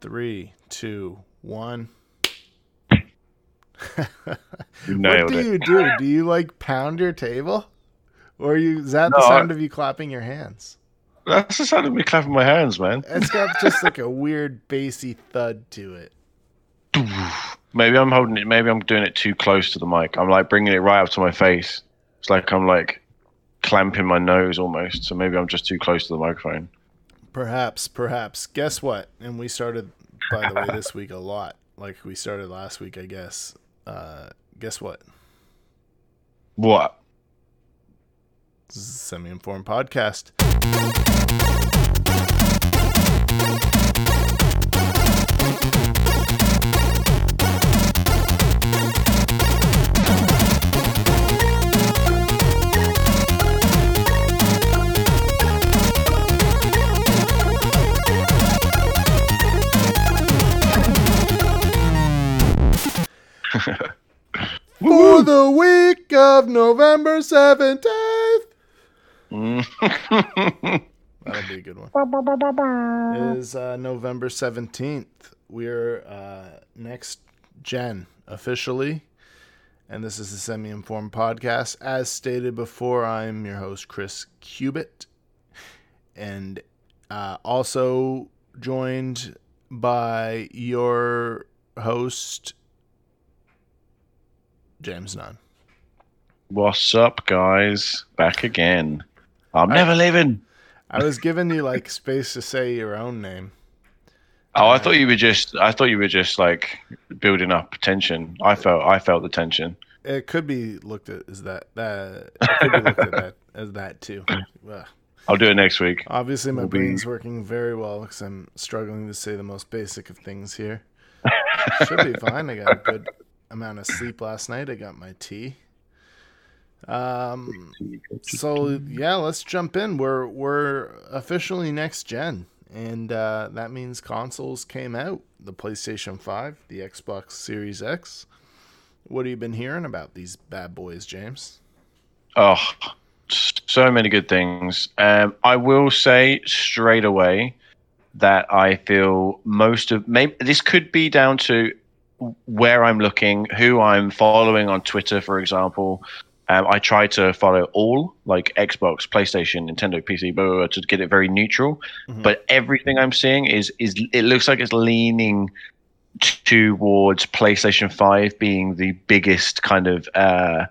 Three, two, one. What do it. you do? Do you like pound your table, or you is that the No, I- sound of you clapping your hands? That's the sound of me clapping my hands, man. It's got just like a weird bassy thud to it. Maybe I'm holding it. Maybe I'm doing it too close to the mic. I'm like bringing it right up to my face. It's like I'm like clamping my nose almost. So maybe I'm just too close to the microphone. Perhaps, perhaps. Guess what? And we started, by the way, this week a lot. Like we started last week, I guess. Uh, guess what? What? This is a semi-informed podcast. For the week of November seventeenth. Mm. That'll be a good one. It is uh, November 17th. We're uh, next gen officially. And this is the Semi Informed Podcast. As stated before, I'm your host, Chris Cubit. And uh, also joined by your host, James Nunn. What's up, guys? Back again. I'm never leaving. I was giving you like space to say your own name. Oh, I um, thought you were just. I thought you were just like building up tension. I felt. I felt the tension. It could be looked at as that. That could be looked at that as that too. Ugh. I'll do it next week. Obviously, my Will be- brain's working very well because I'm struggling to say the most basic of things here. Should be fine. I got a good amount of sleep last night. I got my tea. Um. So yeah, let's jump in. We're we're officially next gen, and uh, that means consoles came out: the PlayStation Five, the Xbox Series X. What have you been hearing about these bad boys, James? Oh, so many good things. Um, I will say straight away that I feel most of maybe this could be down to where I'm looking, who I'm following on Twitter, for example. Um, I try to follow all like Xbox, PlayStation, Nintendo, PC, blah, blah, blah, to get it very neutral. Mhm. But everything I'm seeing is is it looks like it's leaning towards PlayStation Five being the biggest kind of uh,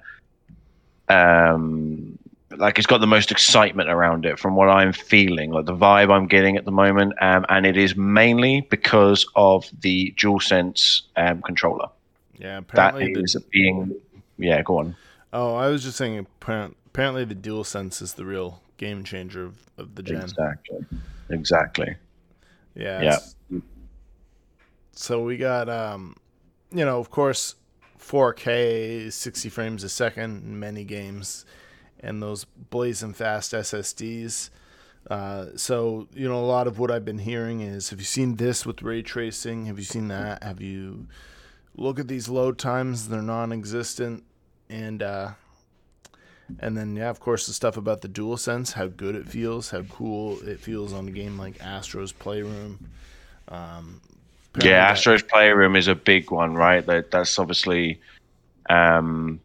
um, like it's got the most excitement around it from what I'm feeling, like the vibe I'm getting at the moment, um, and it is mainly because of the DualSense um, controller. Yeah, That apparently the- being, yeah, go on. Oh, I was just saying. Apparently, the DualSense is the real game changer of, of the gen. Exactly, exactly. Yeah. Yeah. So we got, um, you know, of course, 4K, 60 frames a second many games, and those blazing fast SSDs. Uh, so you know, a lot of what I've been hearing is, have you seen this with ray tracing? Have you seen that? Have you look at these load times? They're non-existent, and uh, and then yeah, of course, the stuff about the DualSense, how good it feels, how cool it feels on a game like Astro's Playroom. Um, Yeah, Astro's Playroom is a big one, right? That that's obviously, um,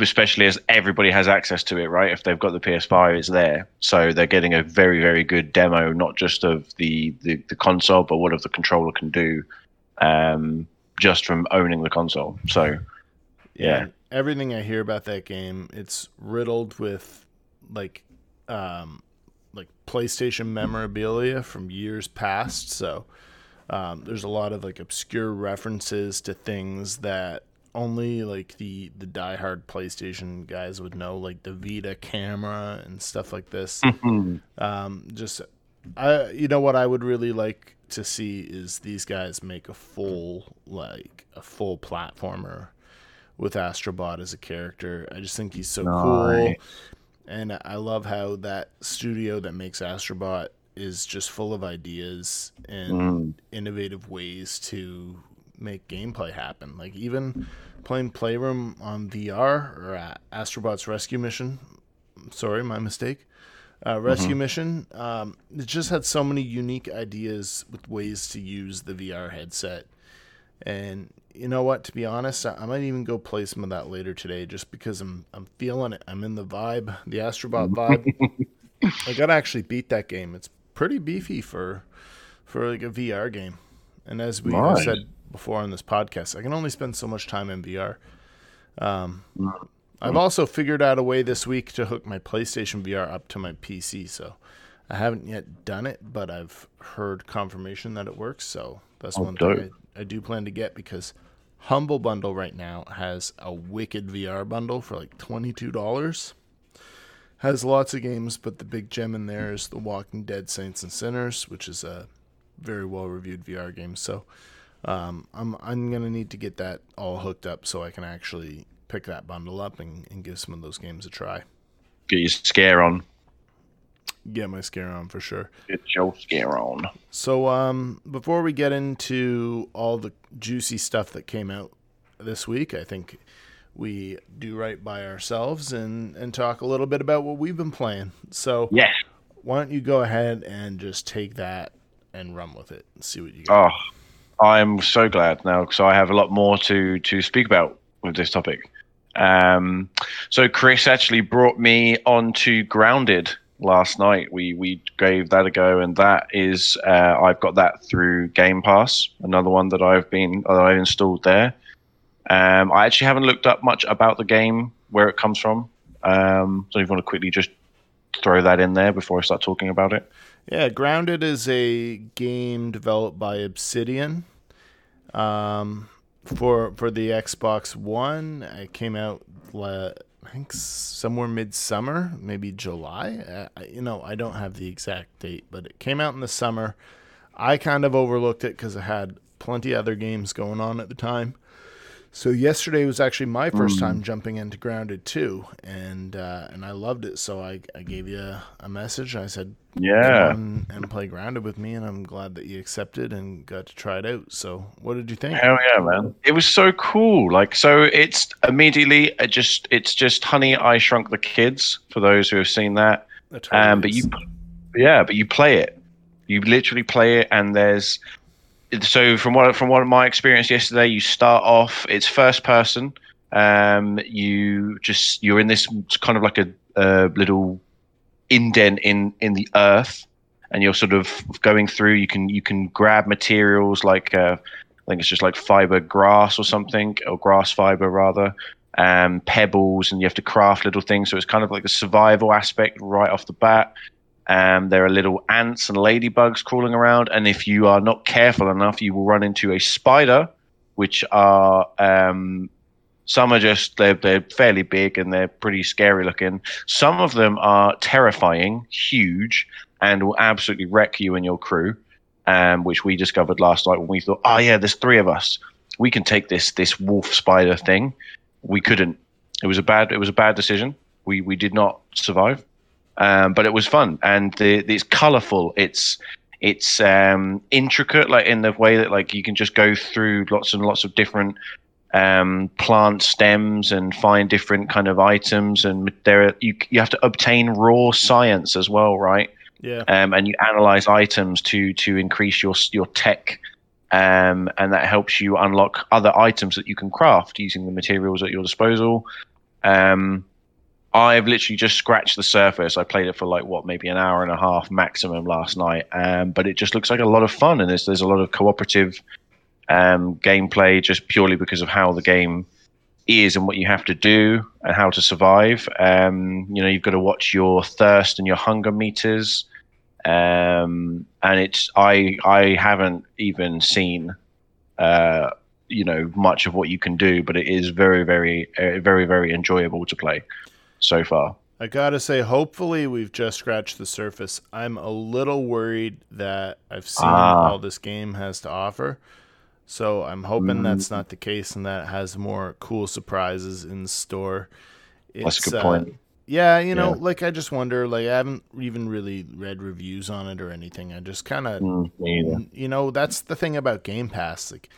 especially as everybody has access to it, right? If they've got the PS5, it's there, so they're getting a very very good demo, not just of the the, the console, but what of the controller can do, um, just from owning the console. So yeah. everything I hear about that game, it's riddled with like um like PlayStation memorabilia from years past. So um, there's a lot of like obscure references to things that only like the the diehard PlayStation guys would know, like the Vita camera and stuff like this. um, just I you know what I would really like to see is these guys make a full like a full platformer with Astrobot as a character. I just think he's so cool. And I love how that studio that makes Astrobot is just full of ideas and Mm. innovative ways to make gameplay happen. Like even playing Playroom on VR or Astrobot's Rescue Mission. Sorry, my mistake. uh, Rescue Mission. Um, it just had so many unique ideas with ways to use the VR headset. And you know what? To be honest, I, I might even go play some of that later today, just because I'm I'm feeling it. I'm in the vibe, the Astrobot vibe. I gotta actually beat that game. It's pretty beefy for for like a VR game. And as we Nice. said before on this podcast, I can only spend so much time in VR. Um, I've also figured out a way this week to hook my PlayStation VR up to my PC. So I haven't yet done it, but I've heard confirmation that it works. So that's Oh, one thing. I, I do plan to get because Humble Bundle right now has a wicked VR bundle for like $22 has lots of games, but the big gem in there is The Walking Dead Saints and Sinners, which is a very well reviewed VR game. So um, I'm I'm gonna need to get that all hooked up so I can actually pick that bundle up and, and give some of those games a try. Get your scare on. Get my scare on for sure. Get your scare on. So um, before we get into all the juicy stuff that came out this week, I think we do right by ourselves and and talk a little bit about what we've been playing. So Yes. why don't you go ahead and just take that and run with it and see what you got. Oh, I'm so glad now because I have a lot more to to speak about with this topic. Um, so Chris actually brought me onto Grounded last night. We we gave that a go, and that is uh, I've got that through Game Pass. Another one that I've been that I've installed there. Um, I actually haven't looked up much about the game, where it comes from. Um, so if you want to quickly just throw that in there before I start talking about it. Yeah, Grounded is a game developed by Obsidian. Um, for for the Xbox One, it came out le- I think somewhere midsummer, maybe July. You know, I don't have the exact date, but it came out in the summer. I kind of overlooked it because I had plenty other games going on at the time. So yesterday was actually my first time jumping into Grounded too, and uh, and I loved it. So I, I gave you a, a message. I said, Yeah. and play Grounded with me, and I'm glad that you accepted and got to try it out. So, what did you think? Hell yeah, man! It was so cool. Like, so it's immediately it just it's just Honey, I Shrunk the Kids for those who have seen that. That Um, but you, yeah, but you play it. You literally play it, and there's so from what from what my experience yesterday, you start off. It's first person. Um, you just you're in this kind of like a, little indent in in the earth, and you're sort of going through. You can you can grab materials like uh, I think it's just like fiber grass or something, or grass fiber rather. Um, pebbles, and you have to craft little things. So it's kind of like the survival aspect right off the bat. Um, there are little ants and ladybugs crawling around, and if you are not careful enough, you will run into a spider, which are um, some are just they're they're fairly big and they're pretty scary looking. Some of them are terrifying, huge, and will absolutely wreck you and your crew. Um, which we discovered last night when we thought, oh yeah, there's three of us, we can take this this wolf spider thing. We couldn't. It was a bad it was a bad decision. We we did not survive um, but it was fun. And the, it's colorful it's it's um, intricate like in the way that like you can just go through lots and lots of different um, plant stems and find different kind of items. And there are, you, you have to obtain raw science as well right? Yeah, um, and you analyze items to to increase your your tech um, and that helps you unlock other items that you can craft using the materials at your disposal. Um, I've literally just scratched the surface. I played it for like what, maybe an hour and a half maximum last night, um, but it just looks like a lot of fun, and there's there's a lot of cooperative um, gameplay just purely because of how the game is and what you have to do and how to survive. Um, you know, you've got to watch your thirst and your hunger meters, um, and it's I I haven't even seen. Uh, you know much of what you can do, but it is very, very, uh, very, very enjoyable to play so far. I gotta say, hopefully we've just scratched the surface. I'm a little worried that I've seen Ah. all this game has to offer. So I'm hoping that's not the case and that it has more cool surprises in store. That's a It's, good uh, point. Yeah, you know, Yeah. like I just wonder, like I haven't even really read reviews on it or anything. I just kind of Mm, me either. N- you know that's the thing about game pass like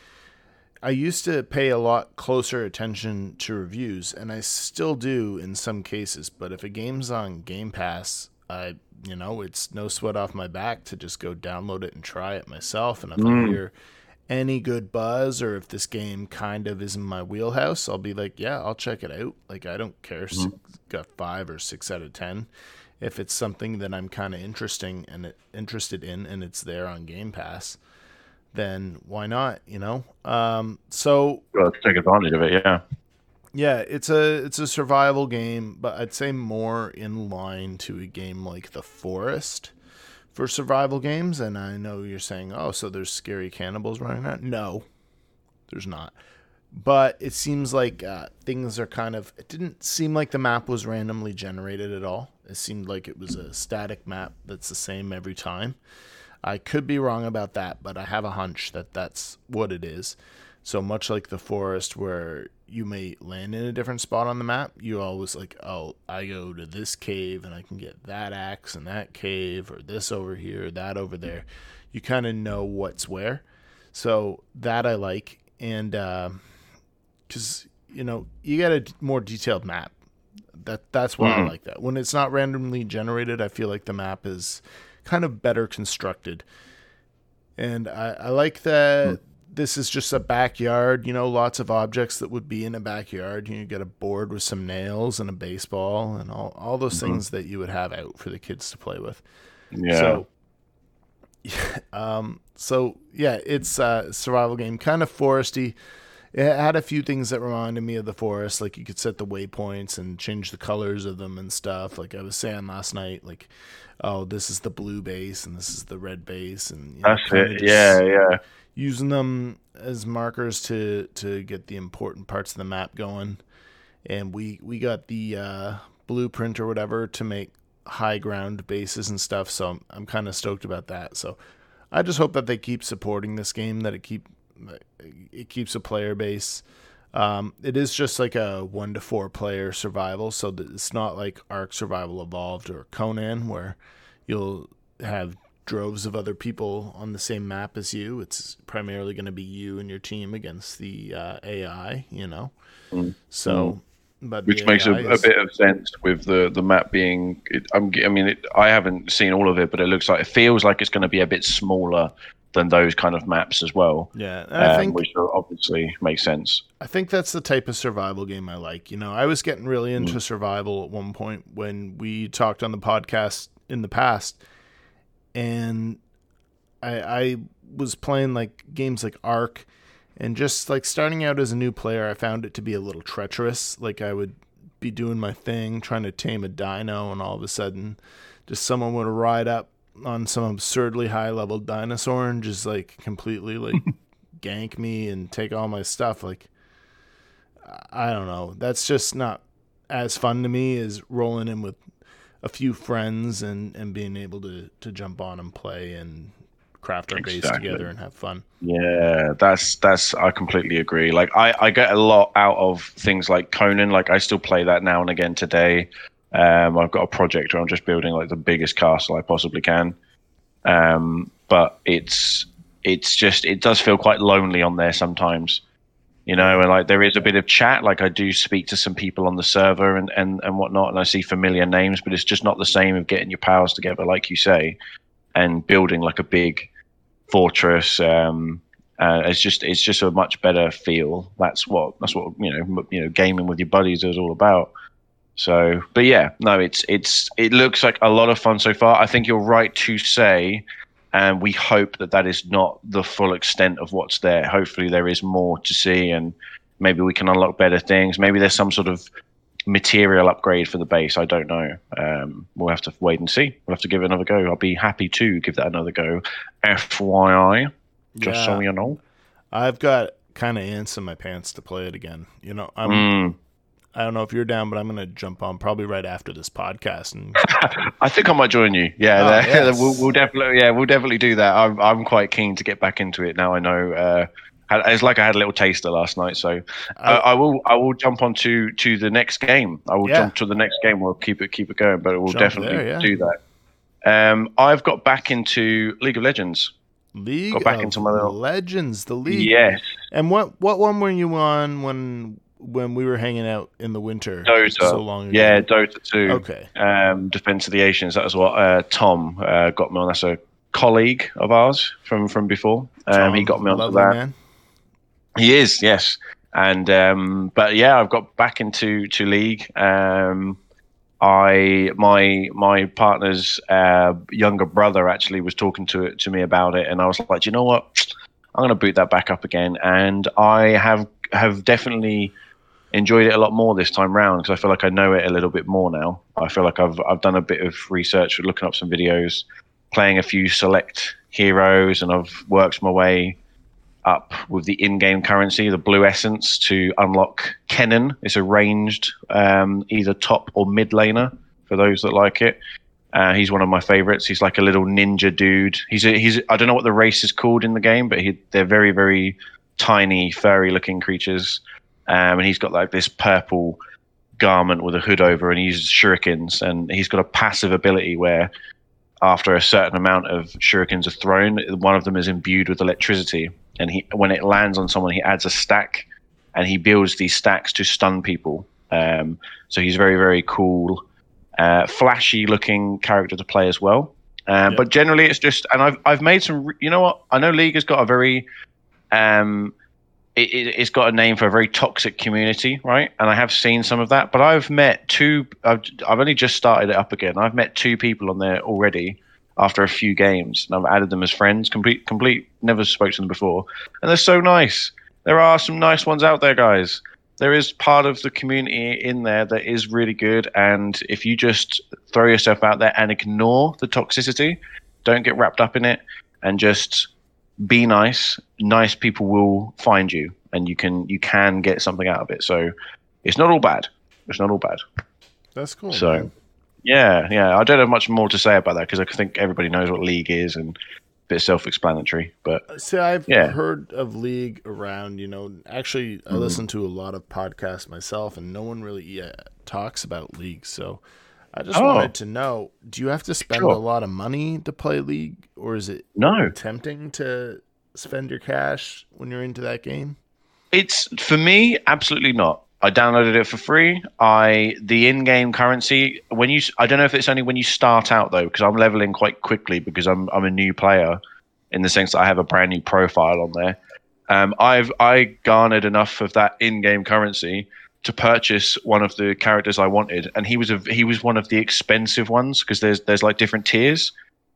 i used to pay a lot closer attention to reviews and i still do in some cases but if a game's on game pass I you know it's no sweat off my back to just go download it and try it myself. And if mm. I hear any good buzz or if this game kind of is in my wheelhouse, I'll be like, yeah, I'll check it out. Like I don't care, mm-hmm. got five or six out of ten. If it's something that I'm kind of interesting and interested in, and it's there on Game Pass, then why not? You know. Um, so well, let's take advantage of it. Yeah. Yeah, it's a it's a survival game, but I'd say more in line to a game like The Forest for survival games. And I know you're saying, oh, so there's scary cannibals running around. No, there's not. But it seems like uh, things are kind of. It didn't seem like the map was randomly generated at all. It seemed like it was a static map that's the same every time. I could be wrong about that, but I have a hunch that that's what it is. So much like the forest, where you may land in a different spot on the map, you always like, oh, I go to this cave and I can get that axe in that cave, or this over here, that over there. You kind of know what's where. So that I like, and because uh, you know you get a more detailed map. That that's why mm-hmm. I like that. When it's not randomly generated, I feel like the map is kind of better constructed. And I, I like that mm this is just a backyard, you know, lots of objects that would be in a backyard. You, get a board with some nails and a baseball and all, all those mm-hmm. things that you would have out for the kids to play with. Yeah. So, um, so yeah, it's a survival game, kind of foresty. It had a few things that reminded me of the forest, like you could set the waypoints and change the colors of them and stuff. Like I was saying last night, like, oh, this is the blue base and this is the red base, and you know, that's it. Yeah, yeah using them as markers to to get the important parts of the map going. And we we got the uh, blueprint or whatever to make high ground bases and stuff. So I'm, I'm kind of stoked about that. So I just hope that they keep supporting this game, that it keep it keeps a player base. Um, it is just like a one to four player survival, so it's not like Ark Survival Evolved or Conan where you'll have droves of other people on the same map as you. It's primarily going to be you and your team against the uh, AI, you know. Mm. So, mm. but which makes a, is... a, bit of sense with the the map being. It, i mean, it, I haven't seen all of it, but it looks like it feels like it's going to be a bit smaller than those kind of maps as well. Yeah, um, think, which obviously makes sense. I think that's the type of survival game I like. You know, I was getting really into mm. survival at one point when we talked on the podcast in the past and I, I was playing like games like Ark, and just like starting out as a new player, I found it to be a little treacherous. Like I would be doing my thing, trying to tame a dino, and all of a sudden, just someone would ride up on some absurdly high level dinosaur and just like completely like gank me and take all my stuff. Like I don't know. That's just not as fun to me as rolling in with a few friends and and being able to to jump on and play and craft our exactly. base together and have fun. Yeah, that's that's I completely agree. Like I I get a lot out of things like Conan. Like I still play that now and again today. Um, I've got a project where I'm just building like the biggest castle I possibly can. Um, but it's it's just it does feel quite lonely on there sometimes you know, and like there is a bit of chat. Like I do speak to some people on the server and and and whatnot, and I see familiar names, but it's just not the same of getting your powers together, like you say, and building like a big fortress. Um, uh, it's just it's just a much better feel. That's what that's what you know you know gaming with your buddies is all about. So, but yeah, no, it's it's it looks like a lot of fun so far. I think you're right to say and we hope that that is not the full extent of what's there. Hopefully, there is more to see, and maybe we can unlock better things. Maybe there's some sort of material upgrade for the base. I don't know. Um, we'll have to wait and see. We'll have to give it another go. I'll be happy to give that another go. FYI, just yeah. so you know. I've got kind of ants in my pants to play it again. You know, I'm. Mm. I don't know if you're down, but I'm going to jump on probably right after this podcast. And I think I might join you. Yeah, oh, yes. we'll, we'll, definitely, yeah, we'll definitely do that. I'm, I'm quite keen to get back into it now. I know. Uh, it's like I had a little taster last night, so uh, I will. I will jump on to, to the next game. I will yeah. jump to the next game. We'll keep it keep it going, but we'll definitely there, yeah. do that. Um, I've got back into League of Legends. League got back into my little... Legends, the league. Yes. And what what one were you on when when we were hanging out in the winter Dota. so long ago. Yeah, Dota 2. Okay. Um, Defense of the Asians. That was what uh, Tom uh, got me on. That's a colleague of ours from from before. Um, he got me lovely that. man. He is, yes. And um, but yeah, I've got back into to league. Um, I my my partner's uh, younger brother actually was talking to to me about it, and I was like, "Do you know what? I'm going to boot that back up again, and I have have definitely enjoyed it a lot more this time round because I feel like I know it a little bit more now. I feel like I've I've done a bit of research, with looking up some videos, playing a few select heroes, and I've worked my way up with the in-game currency, the blue essence, to unlock Kennen. It's a ranged um, either top or mid laner for those that like it. Uh, he's one of my favorites. He's like a little ninja dude. He's a, he's I don't know what the race is called in the game, but he, they're very very tiny, furry-looking creatures. Um, and he's got like this purple garment with a hood over, and he uses shurikens. And he's got a passive ability where, after a certain amount of shurikens are thrown, one of them is imbued with electricity. And he, when it lands on someone, he adds a stack, and he builds these stacks to stun people. Um, so he's very very cool, uh, flashy looking character to play as well. Uh, Yeah. But generally, it's just, and I've I've made some. You know what? I know League has got a very um, it, it's got a name for a very toxic community, right? And I have seen some of that, but I've met two. I've, I've only just started it up again. I've met two people on there already after a few games, and I've added them as friends. Complete, complete. Never spoke to them before, and they're so nice. There are some nice ones out there, guys. There is part of the community in there that is really good, and if you just throw yourself out there and ignore the toxicity, don't get wrapped up in it, and just be nice nice people will find you and you can you can get something out of it so it's not all bad it's not all bad That's cool. So- man. yeah yeah i don't have much more to say about that because i think everybody knows what league is and a bit self-explanatory but See, I've Yeah. heard of League around, you know, actually, I Mhm. listen to a lot of podcasts myself, and no one really yeah, talks about League. So I just Oh. wanted to know do you have to spend Sure. a lot of money to play League, or is it no tempting to spend your cash when you're into that game? It's for me, absolutely not. I downloaded it for free. I the in-game currency when you I don't know if it's only when you start out though because I'm leveling quite quickly because I'm I'm a new player in the sense that I have a brand new profile on there. Um, I've I garnered enough of that in-game currency to purchase one of the characters I wanted, and he was a he was one of the expensive ones because there's there's like different tiers.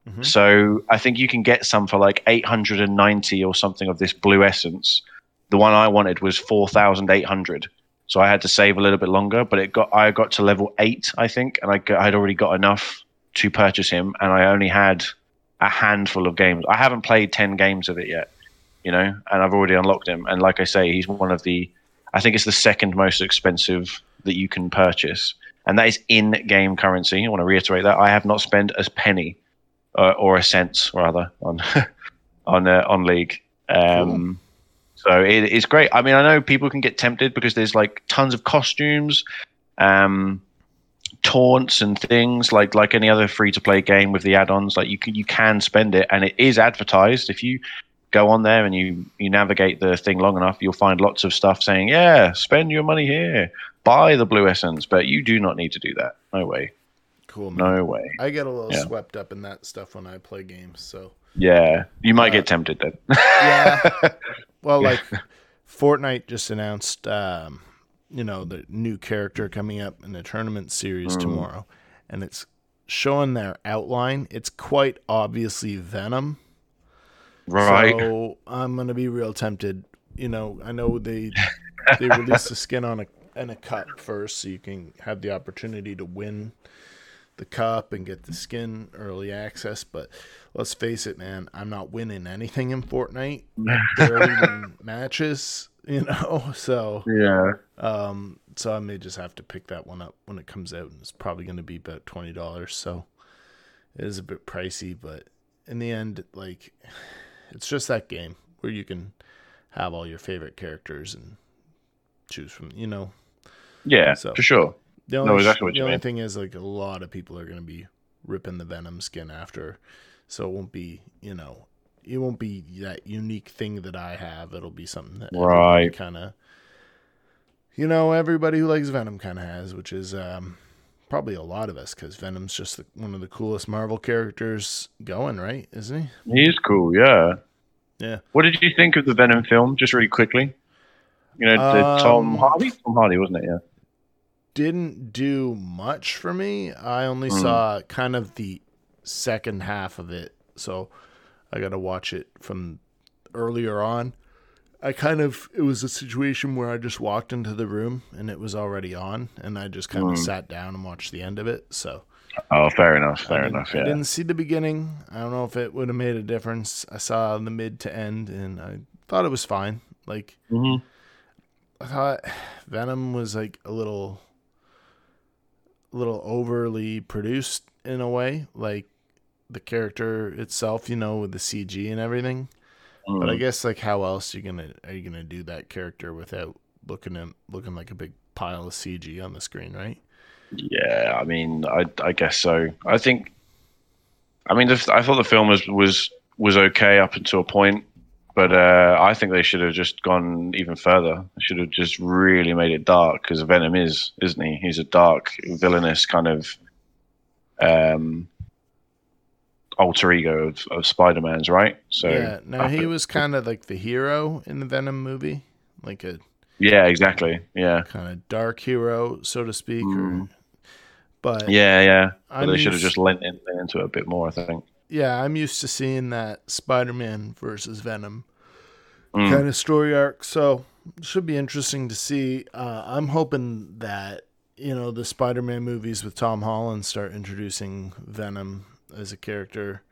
Mhm. So I think you can get some for like 890 or something of this blue essence. The one I wanted was 4,800. So I had to save a little bit longer, but it got I got to level eight, I think, and I I'd already got enough to purchase him, and I only had a handful of games. I haven't played 10 games of it yet, you know, and I've already unlocked him. And like I say, he's one of the, I think it's the second most expensive that you can purchase, and that is in-game currency. I want to reiterate that I have not spent a penny uh, or a cent rather on on uh, on League. Um, So it, it's great. I mean, I know people can get tempted because there's like tons of costumes, um, taunts and things like like any other free to play game with the add-ons. Like you can you can spend it, and it is advertised. If you go on there and you you navigate the thing long enough, you'll find lots of stuff saying, "Yeah, spend your money here, buy the blue essence." But you do not need to do that. No way. Cool. Man. No way. I get a little Yeah. swept up in that stuff when I play games. So Yeah, you might Uh, get tempted then. yeah. Well, like Fortnite just announced, um, you know, the new character coming up in the tournament series Mm. tomorrow, and it's showing their outline. It's quite obviously Venom. Right. So I'm gonna be real tempted. You know, I know they they release the skin on a and a cup first, so you can have the opportunity to win the cup and get the skin early access. But let's face it, man, I'm not winning anything in Fortnite. Win matches, you know. So yeah. um, so I may just have to pick that one up when it comes out, and it's probably going to be about twenty dollars. So it is a bit pricey, but in the end, like it's just that game where you can have all your favorite characters and choose from. You know, Yeah, So- for sure. the only, exactly what the only mean. thing is like a lot of people are going to be ripping the Venom skin after, so it won't be you know. It won't be that unique thing that I have. It'll be something that Right. kind of you know everybody who likes Venom kind of has, which is um, probably a lot of us because Venom's just the, one of the coolest Marvel characters going, right? Isn't he? He's cool, yeah. Yeah. What did you think of the Venom film? Just really quickly. You know, the Um, Tom Hardy. Tom Hardy, wasn't it? Yeah. Didn't do much for me. I only Mm. saw kind of the second half of it, so I got to watch it from earlier on. I kind of it was a situation where I just walked into the room and it was already on, and I just kind of Mm. sat down and watched the end of it. So Oh, fair enough. Fair I didn't. I didn't see the beginning. I don't know if it would have made a difference. I saw the mid to end, and I thought it was fine. Like Mhm. I thought Venom was like a little, a little overly produced in a way, like the character itself, you know, with the CG and everything. But I Mm. guess like how else you gonna are you gonna do that character without looking at looking like a big pile of CG on the screen, right? Yeah, I mean, I I guess so. I think, I mean, the, I thought the film was was was okay up until a point, but uh, I think they should have just gone even further. They should have just really made it dark because Venom is, isn't he? He's a dark, villainous kind of um, alter ego of, of Spider Man's, right? So yeah. Now he was kind of like the hero in the Venom movie, like a yeah, exactly, yeah, kind of dark hero, so to speak. Or, Mm. but yeah, yeah. But they should have just lent in, into it a bit more. I think. yeah, I'm used to seeing that Spider-Man versus Venom Mm. kind of story arc. So it should be interesting to see. Uh, I'm hoping that you know the Spider-Man movies with Tom Holland start introducing Venom as a character.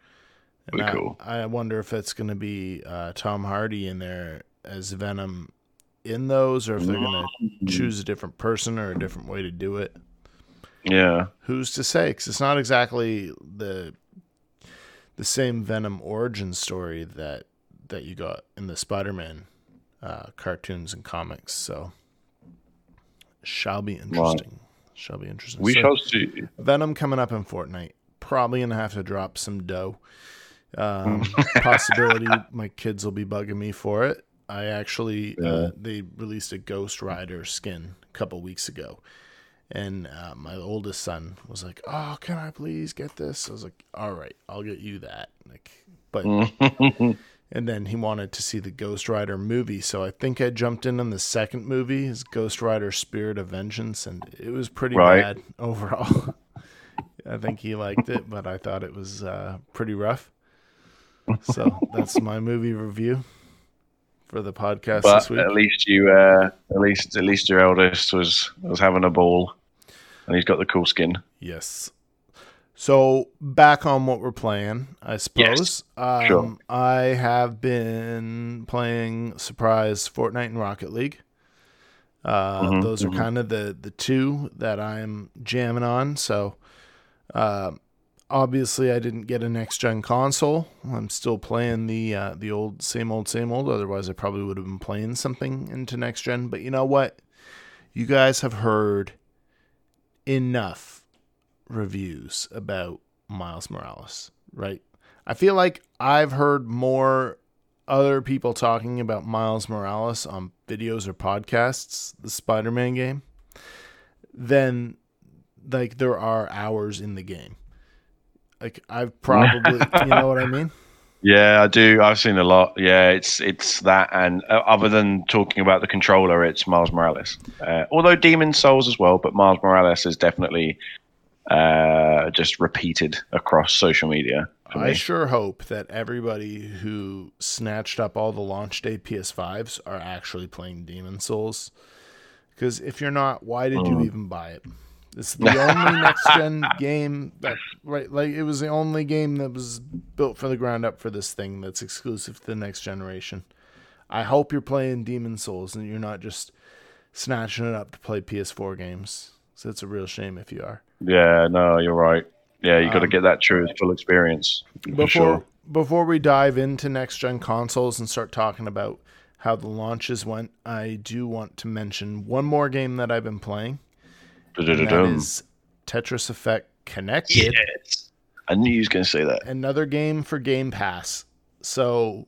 And I, cool. I wonder if it's going to be uh, Tom Hardy in there as Venom in those, or if they're going to choose a different person or a different way to do it. Yeah. Who's to say? Because it's not exactly the the same Venom origin story that that you got in the Spider-Man uh, cartoons and comics. So shall be interesting. Shall be interesting. We So, shall see. Venom coming up in Fortnite. Probably gonna have to drop some dough. Um, possibility my kids will be bugging me for it. I actually Yeah. uh, they released a Ghost Rider skin a couple weeks ago, and uh, my oldest son was like, "Oh, can I please get this?" I was like, "All right, I'll get you that." Like, but and then he wanted to see the Ghost Rider movie, so I think I jumped in on the second movie, is Ghost Rider: Spirit of Vengeance, and it was pretty Right. bad overall. I think he liked it, but I thought it was uh, pretty rough. So that's my movie review for the podcast but this week. at least you, uh, at least at least your eldest was was having a ball, and he's got the cool skin. Yes. So back on what we're playing, I suppose. Um, sure. I have been playing Surprise Fortnite and Rocket League. Uh, Mhm, those are mhm. kind of the the two that I'm jamming on. So, uh, obviously, I didn't get a next gen console. I'm still playing the uh, the old same old same old. Otherwise, I probably would have been playing something into next gen. But you know what? You guys have heard enough reviews about Miles Morales, right? I feel like I've heard more other people talking about Miles Morales on videos or podcasts, the Spider-Man game, than like there are hours in the game. Like I've probably, you know what I mean? Yeah, I do. I've seen a lot. Yeah, it's it's that, and uh, other than talking about the controller, it's Miles Morales. Uh, although Demon Souls as well, but Miles Morales is definitely uh, just repeated across social media. I me. sure hope that everybody who snatched up all the launch day PS5s are actually playing Demon Souls. Because if you're not, why did you Mm. even buy it? It's the only next gen game that right like it was the only game that was built for the ground up for this thing that's exclusive to the next generation. I hope you're playing Demon Souls and you're not just snatching it up to play PS4 games. So it's a real shame if you are. Yeah, no, you're right. Yeah, you got to Um, get that true full experience before sure. before we dive into next gen consoles and start talking about how the launches went, I do want to mention one more game that I've been playing. That is Tetris Effect Connected, Yes, I knew you was going to say that. another game for Game Pass. So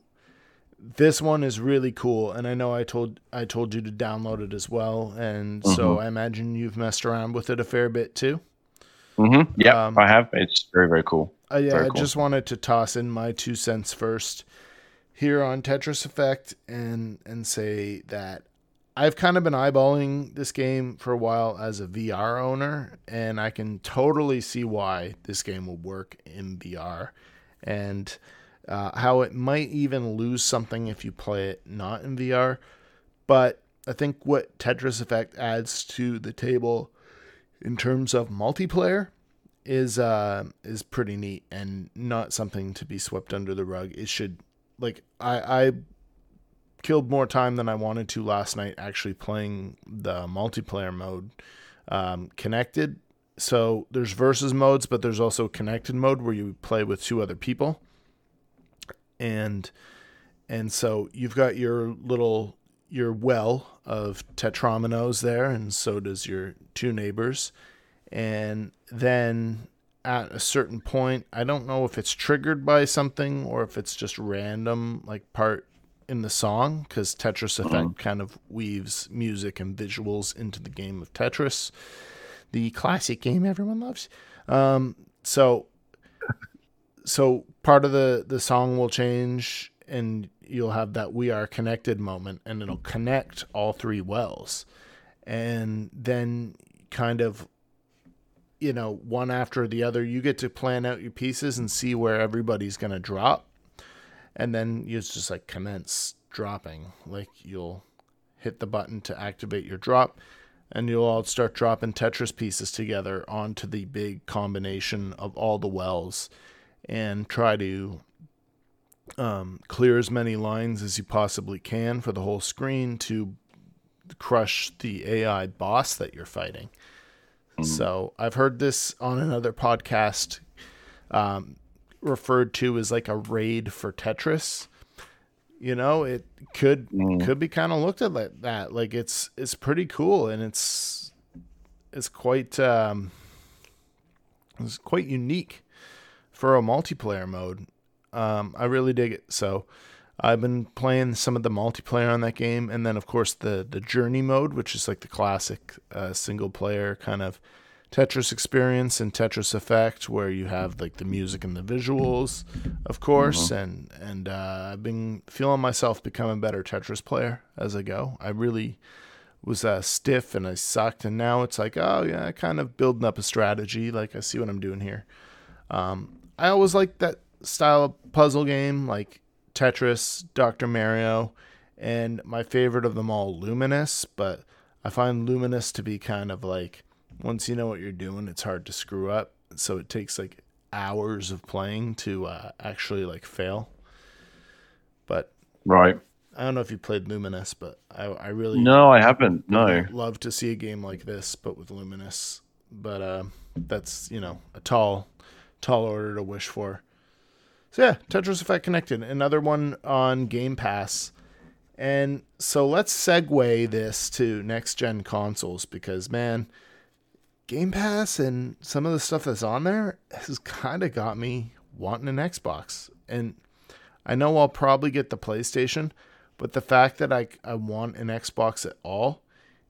this one is really cool, and I know I told I told you to download it as well, and mm-hmm. so I imagine you've messed around with it a fair bit too. Mm-hmm. Yeah, um, I have. It's very very cool. Uh, yeah, very I just wanted to toss in my two cents first here on Tetris Effect and and say that I've kind of been eyeballing this game for a while as a VR owner, and I can totally see why this game will work in VR, and uh, how it might even lose something if you play it not in VR. But I think what Tetris Effect adds to the table in terms of multiplayer is uh, is pretty neat and not something to be swept under the rug. It should like I I killed more time than I wanted to last night actually playing the multiplayer mode um, connected. So there's versus modes, but there's also connected mode where you play with two other people. And and so you've got your little your well of tetrominos there, and so does your two neighbors. And then at a certain point, I don't know if it's triggered by something or if it's just random, like part in the song because Tetris Effect mm-hmm. kind of weaves music and visuals into the game of Tetris, the classic game everyone loves. Um, so, so part of the the song will change, and you'll have that "We Are Connected" moment, and it'll connect all three wells, and then kind of you know one after the other you get to plan out your pieces and see where everybody's going to drop and then you just like commence dropping. Like you'll hit the button to activate your drop, and you'll all start dropping Tetris pieces together onto the big combination of all the wells, and try to um, clear as many lines as you possibly can for the whole screen to crush the AI boss that you're fighting. Mm. So I've heard this on another podcast. Um, referred to as like a raid for Tetris. You know, it could mm. could be kind of looked at like that. Like it's it's pretty cool and it's it's quite um it's quite unique for a multiplayer mode. Um, I really dig it. So I've been playing some of the multiplayer on that game, and then of course the the journey mode, which is like the classic uh, single player kind of Tetris experience and Tetris Effect, where you have like the music and the visuals, of course. Mm-hmm. And and uh, I've been feeling myself become a better Tetris player as I go. I really was uh, stiff and I sucked, and now it's like, oh yeah, kind of building up a strategy. Like I see what I'm doing here. Um, I always like that style of puzzle game, like Tetris, Doctor Mario, and my favorite of them all, Lumines. But I find Lumines to be kind of like once you know what you're doing, it's hard to screw up. So it takes like hours of playing to uh, actually like fail. But right, I don't know if you played Lumines, but I, I really no, I haven't. No, love to see a game like this, but with Lumines. But uh, that's you know a tall, tall order to wish for. So yeah, Tetris Effect Connected, another one on Game Pass. And so let's segue this to next gen consoles because man, Game Pass and some of the stuff that's on there has kind of got me wanting an Xbox. And I know I'll probably get the PlayStation, but the fact that I, I want an Xbox at all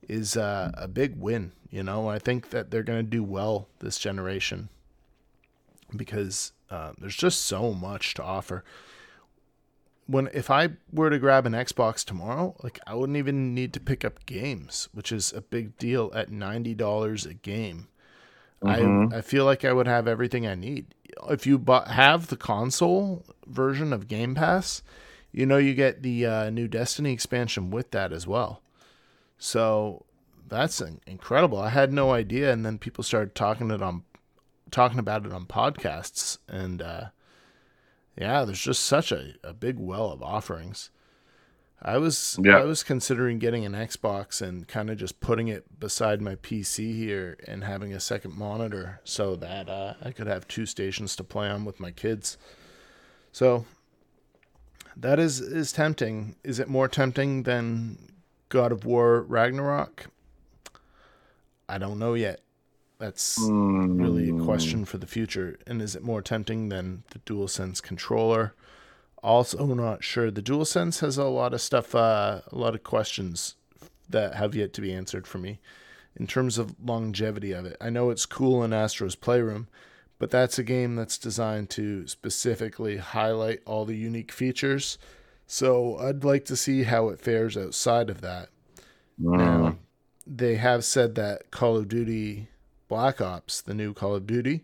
is uh, a big win. You know, I think that they're going to do well this generation because uh, there's just so much to offer when if I were to grab an Xbox tomorrow, like I wouldn't even need to pick up games, which is a big deal at ninety dollars a game. Mm-hmm. I I feel like I would have everything I need. If you bu- have the console version of Game Pass, you know you get the uh, new Destiny expansion with that as well. So that's incredible. I had no idea, and then people started talking it on talking about it on podcasts, and uh, yeah, there's just such a, a big well of offerings. I was yeah. I was considering getting an Xbox and kind of just putting it beside my PC here and having a second monitor so that uh, I could have two stations to play on with my kids. So that is is tempting. Is it more tempting than God of War Ragnarok? I don't know yet. That's mm. really a question for the future. And is it more tempting than the DualSense controller? also not sure. The DualSense has a lot of stuff, uh, a lot of questions that have yet to be answered for me in terms of longevity of it. I know it's cool in Astro's Playroom, but that's a game that's designed to specifically highlight all the unique features. So I'd like to see how it fares outside of that. Mm. Now, they have said that Call of Duty Black Ops, the new Call of Duty,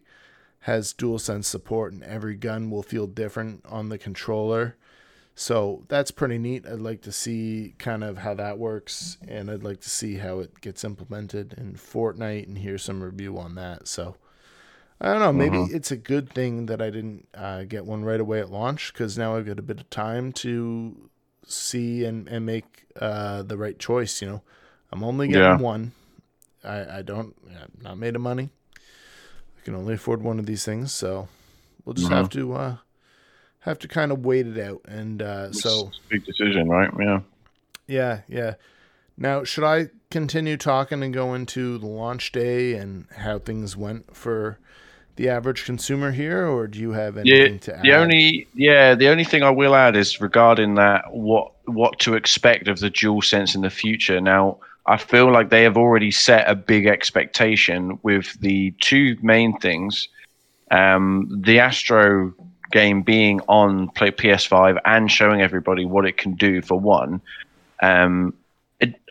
has DualSense support and every gun will feel different on the controller. So that's pretty neat. I'd like to see kind of how that works and I'd like to see how it gets implemented in Fortnite and hear some review on that. So I don't know. Maybe mm-hmm. it's a good thing that I didn't uh, get one right away at launch because now I've got a bit of time to see and, and make uh, the right choice. You know, I'm only getting yeah. one. I, I don't, I'm not made of money. I can only afford one of these things. So we'll just mm-hmm. have to, uh, have to kind of wait it out. And uh, so, big decision, right? Yeah. Yeah. Yeah. Now, should I continue talking and go into the launch day and how things went for the average consumer here, or do you have anything yeah, to add? The only yeah, the only thing I will add is regarding that what what to expect of the DualSense in the future. Now, I feel like they have already set a big expectation with the two main things. Um, the Astro game being on PS5 and showing everybody what it can do for one. Um,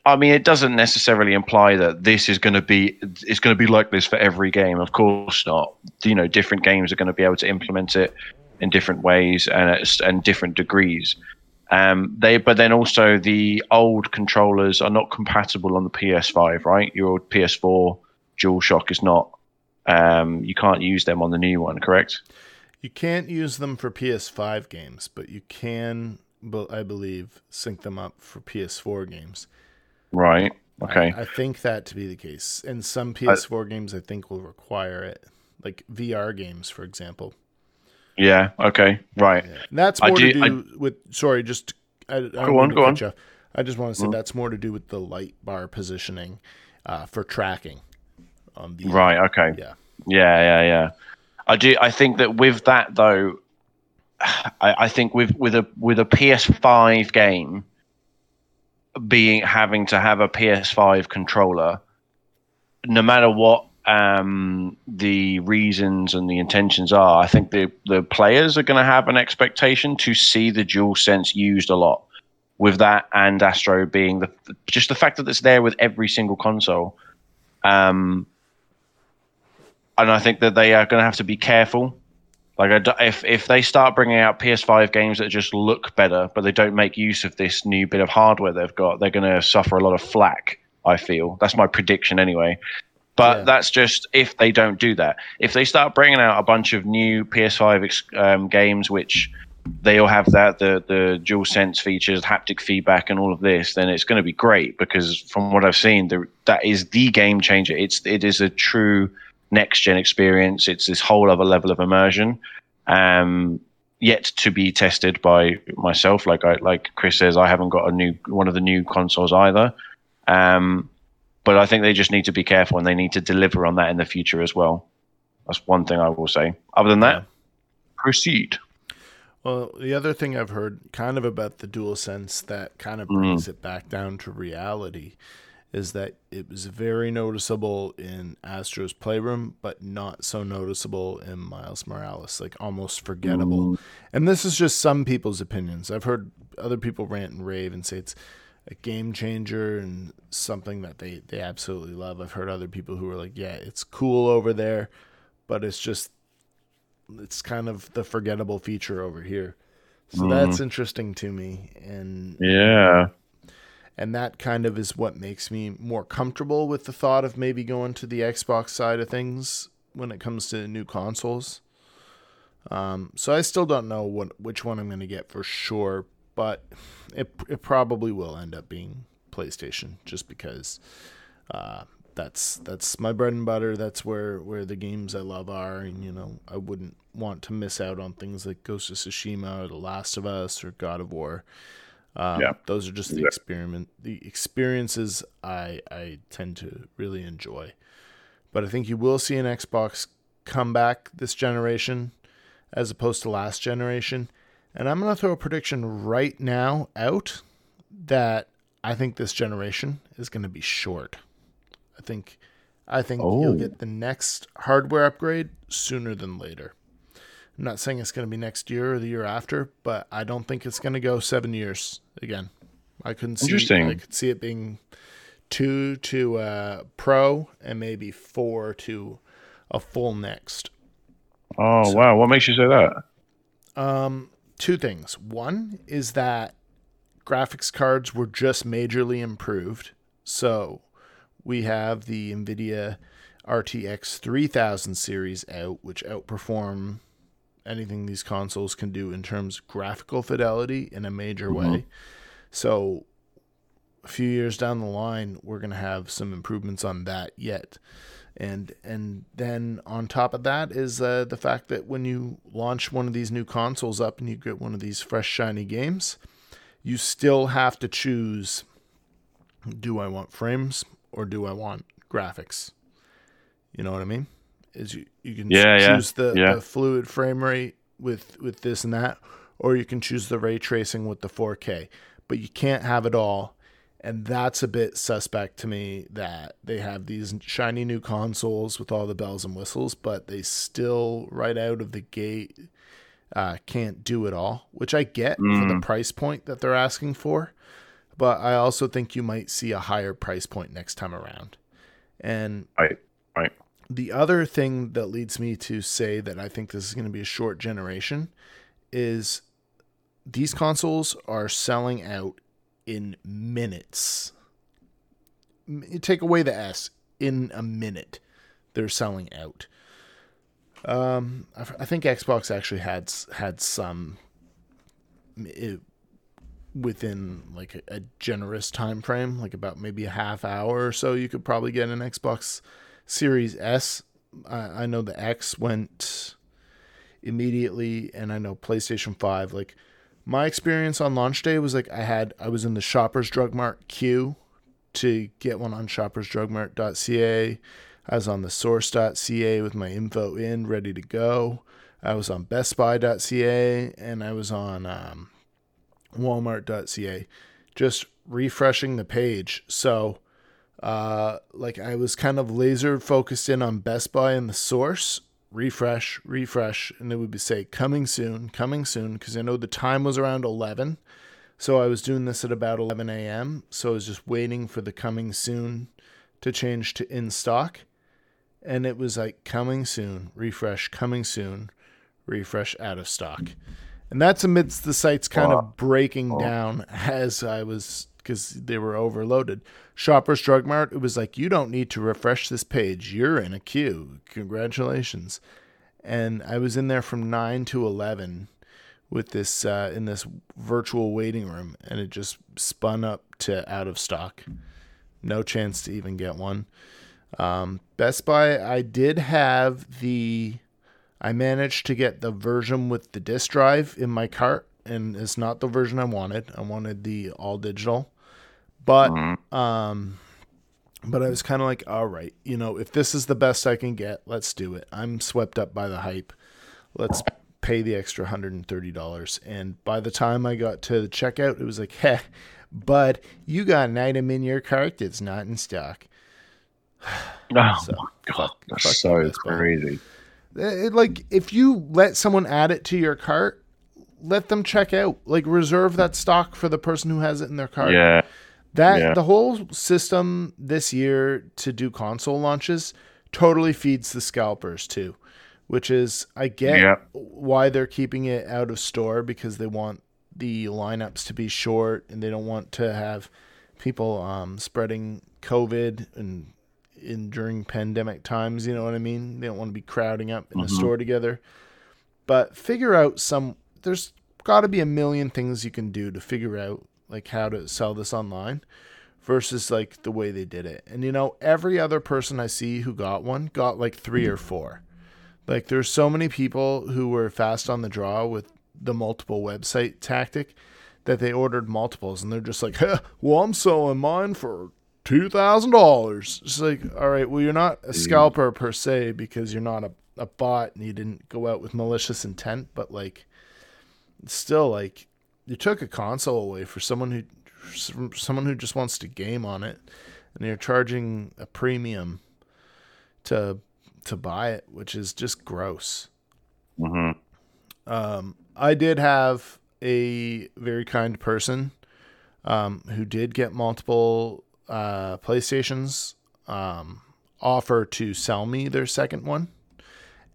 I mean, it doesn't necessarily imply that this is going to be it's going to be like this for every game. Of course not. You know, different games are going to be able to implement it in different ways and and different degrees. Um, they, but then also the old controllers are not compatible on the PS5, right? Your PS4 DualShock is not. Um, you can't use them on the new one, correct? You can't use them for PS5 games, but you can, I believe, sync them up for PS4 games. Right. Okay. I, I, think that to be the case. And some PS4 I, games I think will require it, like VR games, for example. Yeah. Okay. Right. Yeah. that's more do, to do with. Sorry, just I, go on. Go on. You. I just want to say mm. that's more to do with the light bar positioning uh, for tracking. On the right. Okay. Yeah. Yeah. Yeah. Yeah. I do. I think that with that though, I, I think with with a with a PS5 game being having to have a PS5 controller, no matter what um, the reasons and the intentions are, I think the the players are going to have an expectation to see the DualSense used a lot. With that and Astro being the just the fact that it's there with every single console, um, and I think that they are going to have to be careful like, I, if if they start bringing out PS5 games that just look better, but they don't make use of this new bit of hardware they've got, they're going to suffer a lot of flack. I feel that's my prediction anyway. But yeah. that's just if they don't do that. If they start bringing out a bunch of new PS5 um, games, which they all have that the the DualSense features, haptic feedback, and all of this, then it's going to be great because from what I've seen, the, that is the game changer. It's it is a true next gen experience. It's this whole other level of immersion, um, yet to be tested by myself. Like I, like Chris says, I haven't got a new one of the new consoles either. Um, but I think they just need to be careful and they need to deliver on that in the future as well. That's one thing I will say. Other than that, yeah. proceed. Well, the other thing I've heard kind of about the DualSense that kind of brings mm. it back down to reality is that it was very noticeable in Astro's Playroom, but not so noticeable in Miles Morales, like almost forgettable. And this is just some people's opinions. I've heard other people rant and rave and say it's a game changer and something that they, they absolutely love. I've heard other people who are like, yeah, it's cool over there, but it's just, it's kind of the forgettable feature over here. So mm. that's interesting to me. And yeah and that kind of is what makes me more comfortable with the thought of maybe going to the Xbox side of things when it comes to new consoles. Um, so I still don't know what which one I'm going to get for sure, but it it probably will end up being PlayStation just because uh, that's that's my bread and butter. That's where where the games I love are, and you know I wouldn't want to miss out on things like Ghost of Tsushima or The Last of Us or God of War. Um, yeah. Those are just the yeah. experiment, the experiences I I tend to really enjoy. But I think you will see an Xbox come back this generation, as opposed to last generation. And I'm going to throw a prediction right now out that I think this generation is going to be short. I think I think Oh. you'll get the next hardware upgrade sooner than later. I'm not saying it's going to be next year or the year after, but I don't think it's going to go 7 years again. I couldn't see. I could see it being 2 to uh pro and maybe 4 to a full next. Oh wow, what makes you say that? Um, two things. One is that graphics cards were just majorly improved. So we have the NVIDIA RTX 3000 series out, which outperform anything these consoles can do in terms of graphical fidelity in a major mm-hmm. way. So a few years down the line, we're going to have some improvements on that yet. And and then on top of that is uh, the fact that when you launch one of these new consoles up and you get one of these fresh shiny games, you still have to choose: do I want frames or do I want graphics? You know what I mean? Is you you can Yeah, yeah, choose the, yeah. the fluid frame rate with with this and that, or you can choose the ray tracing with the 4K. But you can't have it all and that's a bit suspect to me that they have these shiny new consoles with all the bells and whistles, but they still, right out of the gate, uh, can't do it all, which I get for the Mm. price point that they're asking for. But I also think you might see a higher price point next time around. And Right, right. the other thing that leads me to say that I think this is going to be a short generation is these consoles are selling out in minutes. Take away the S, in a minute, they're selling out. Um, I, think Xbox actually had had some it, within like a, a generous time frame, like about maybe a half hour or so. You could probably get an Xbox Series S. I, I know the X went immediately, and I know PlayStation Five. Like my experience on launch day was like I had I was in the Shoppers Drug Mart queue to get one on shoppersdrugmart.ca. I was on the source.ca with my info in ready to go. I was on bestbuy.ca and I was on um, walmart.ca just refreshing the page. So uh like I was kind of laser focused in on Best Buy and the source, refresh, refresh, and it would be say coming soon, coming soon, because I know the time was around eleven. So I was doing this at about eleven AM. So I was just waiting for the coming soon to change to in stock. And it was like coming soon, refresh, coming soon, refresh out of stock. And that's amidst the sites kind of breaking down as I was because they were overloaded. Shoppers Drug Mart, it was like, you don't need to refresh this page. You're in a queue. Congratulations. And I was in there from 9 to 11 with this uh, in this virtual waiting room, and it just spun up to out of stock. No chance to even get one. Um, Best Buy, I did have the. I managed to get the version with the disk drive in my cart, and it's not the version I wanted. I wanted the all digital, but Mhm. um, but I was kind of like, all right, you know, if this is the best I can get, let's do it. I'm swept up by the hype. Let's pay the extra hundred and thirty dollars. And by the time I got to the checkout, it was like, heh, but you got an item in your cart that's not in stock. Oh So, my god, fuck- that's fuck so crazy. It, like if you let someone add it to your cart, let them check out. Like reserve that stock for the person who has it in their cart. Yeah, That yeah. the whole system this year to do console launches totally feeds the scalpers too, which is I get Yeah. why they're keeping it out of store because they want the lineups to be short and they don't want to have people um, spreading COVID and in during pandemic times. You know what I mean? They don't want to be crowding up in a Mhm. store together. But figure out some. There's got to be a million things you can do to figure out like how to sell this online versus like the way they did it. And you know, every other person I see who got one got like 3 or 4. Like there's so many people who were fast on the draw with the multiple website tactic that they ordered multiples and they're just like, huh, "Well, I'm selling mine for $2,000." It's like, "All right, well you're not a mm. scalper per se because you're not a a bot and you didn't go out with malicious intent, but like still like you took a console away for someone who someone who just wants to game on it and you're charging a premium to to buy it, which is just gross. hmm Um, I did have a very kind person um, who did get multiple uh, PlayStations um, offer to sell me their second one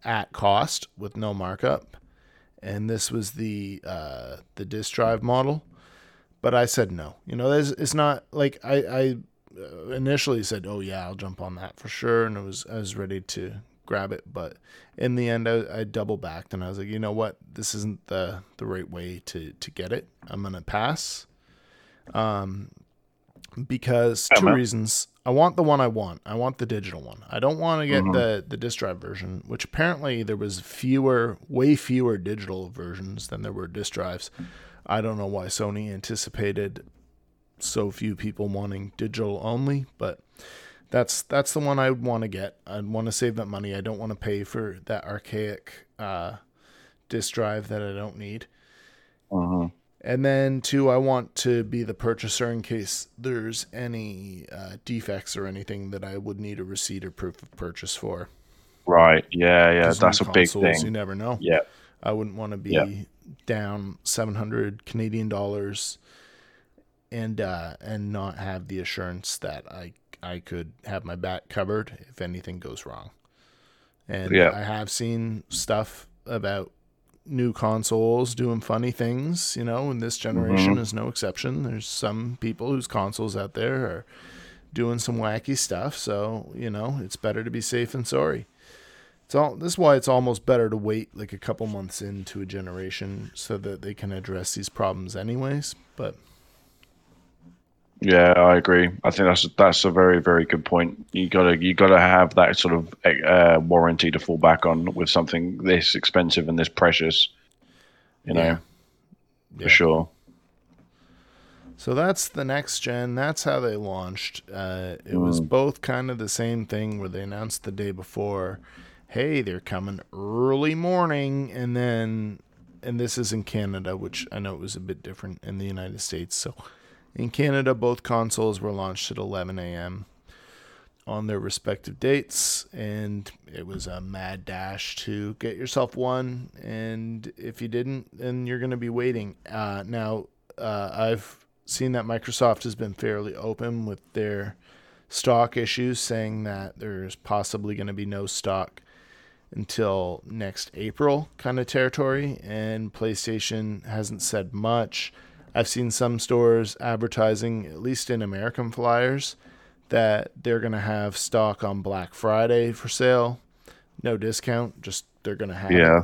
at cost with no markup, and this was the uh, the disk drive model. But I said no. You know, it's, it's not like I, I uh, initially said, "Oh yeah, I'll jump on that for sure," and I was I was ready to grab it. But in the end, I, I double backed and I was like, you know what, this isn't the the right way to to get it. I'm gonna pass. Um, because two reasons. I want the one I want. I want the digital one. I don't want to get Mhm. the the disk drive version, which apparently there was fewer, way fewer digital versions than there were disk drives. I don't know why Sony anticipated so few people wanting digital only, but that's that's the one I want to get. I want to save that money. I don't want to pay for that archaic uh, disk drive that I don't need. hmm And then two, I want to be the purchaser in case there's any uh, defects or anything that I would need a receipt or proof of purchase for. Right. Yeah. Yeah. That's a new big thing. You never know. Yeah. I wouldn't want to be Yeah. down 700 Canadian dollars and uh, and not have the assurance that I I could have my back covered if anything goes wrong. And Yeah. I have seen stuff about new consoles doing funny things, you know, and this generation Mhm. is no exception. There's some people whose consoles out there are doing some wacky stuff, so, you know, it's better to be safe than sorry. It's all this is why it's almost better to wait like a couple months into a generation so that they can address these problems anyways. But Yeah, I agree. I think that's that's a very very good point. You gotta you gotta have that sort of uh, warranty to fall back on with something this expensive and this precious. You know, Yeah. for Yeah. sure. So that's the next gen. That's how they launched. Uh, it was Mm. both kind of the same thing where they announced the day before, hey, they're coming early morning. And then, and this is in Canada, which I know it was a bit different in the United States. So in Canada, both consoles were launched at 11 a.m. on their respective dates. And it was a mad dash to get yourself one. And if you didn't, then you're going to be waiting. Uh, now, uh, I've seen that Microsoft has been fairly open with their stock issues, saying that there's possibly going to be no stock until next April kind of territory, and PlayStation hasn't said much. I've seen some stores advertising, at least in American flyers, that they're going to have stock on Black Friday for sale. No discount, just they're going to have. Yeah.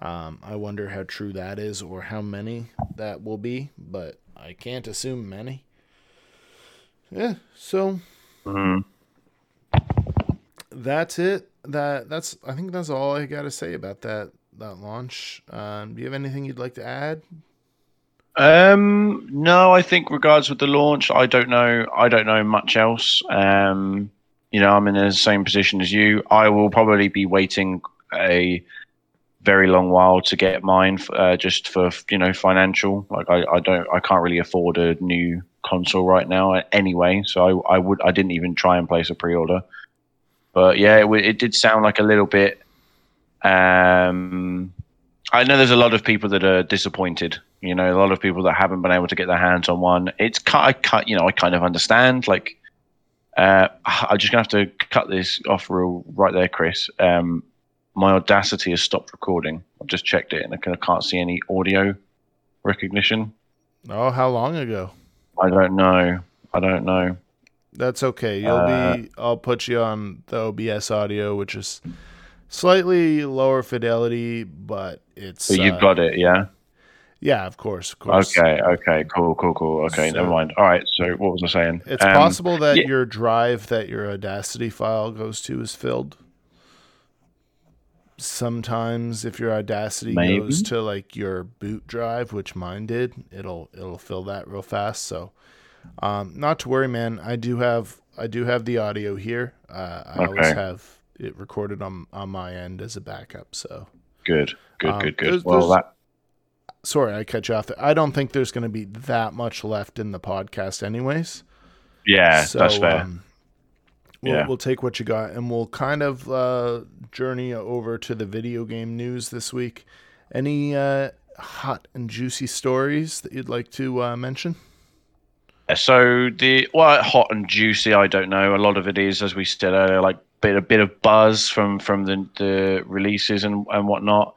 Um, I wonder how true that is or how many that will be, but I can't assume many. Yeah, so Mhm. that's it. That that's I think that's all I got to say about that that launch. Um, do you have anything you'd like to add? Um, no, I think regards with the launch, I don't know. I don't know much else. Um, you know, I'm in the same position as you. I will probably be waiting a very long while to get mine, uh, just for you know financial. Like I, I don't, I can't really afford a new console right now anyway. So I, I would, I didn't even try and place a pre-order. But yeah, it, it did sound like a little bit. Um, I know there's a lot of people that are disappointed. You know, a lot of people that haven't been able to get their hands on one. It's cut. I cut. You know, I kind of understand. Like, uh, I'm just gonna have to cut this off real right there, Chris. Um, my Audacity has stopped recording. I've just checked it, and I I can't see any audio recognition. Oh, how long ago? I don't know. I don't know. That's okay. You'll Uh, be. I'll put you on the OBS audio, which is slightly lower fidelity, but it's. But you've uh, got it, yeah. Yeah, of course, of course. Okay. Okay. Cool. Cool. Cool. Okay. So- never mind. All right. So what was I saying? It's Um, possible that yeah. your drive that your Audacity file goes to is filled. Sometimes if your Audacity Maybe. goes to like your boot drive, which mine did, it'll it'll fill that real fast. So um not to worry, man. I do have I do have the audio here. Uh I always have it recorded on on my end as a backup. So Good. Good. Um, good. there's- Good. Well, there's- that. Sorry, I cut you off. I don't think there's going to be that much left in the podcast, anyways. Yeah, so, that's fair. Um, we'll, yeah. we'll take what you got, and we'll kind of uh, journey over to the video game news this week. Any uh, hot and juicy stories that you'd like to uh, mention? So the well, hot and juicy, I don't know. A lot of it is, as we said earlier, like bit a bit of buzz from from the, the releases and and whatnot.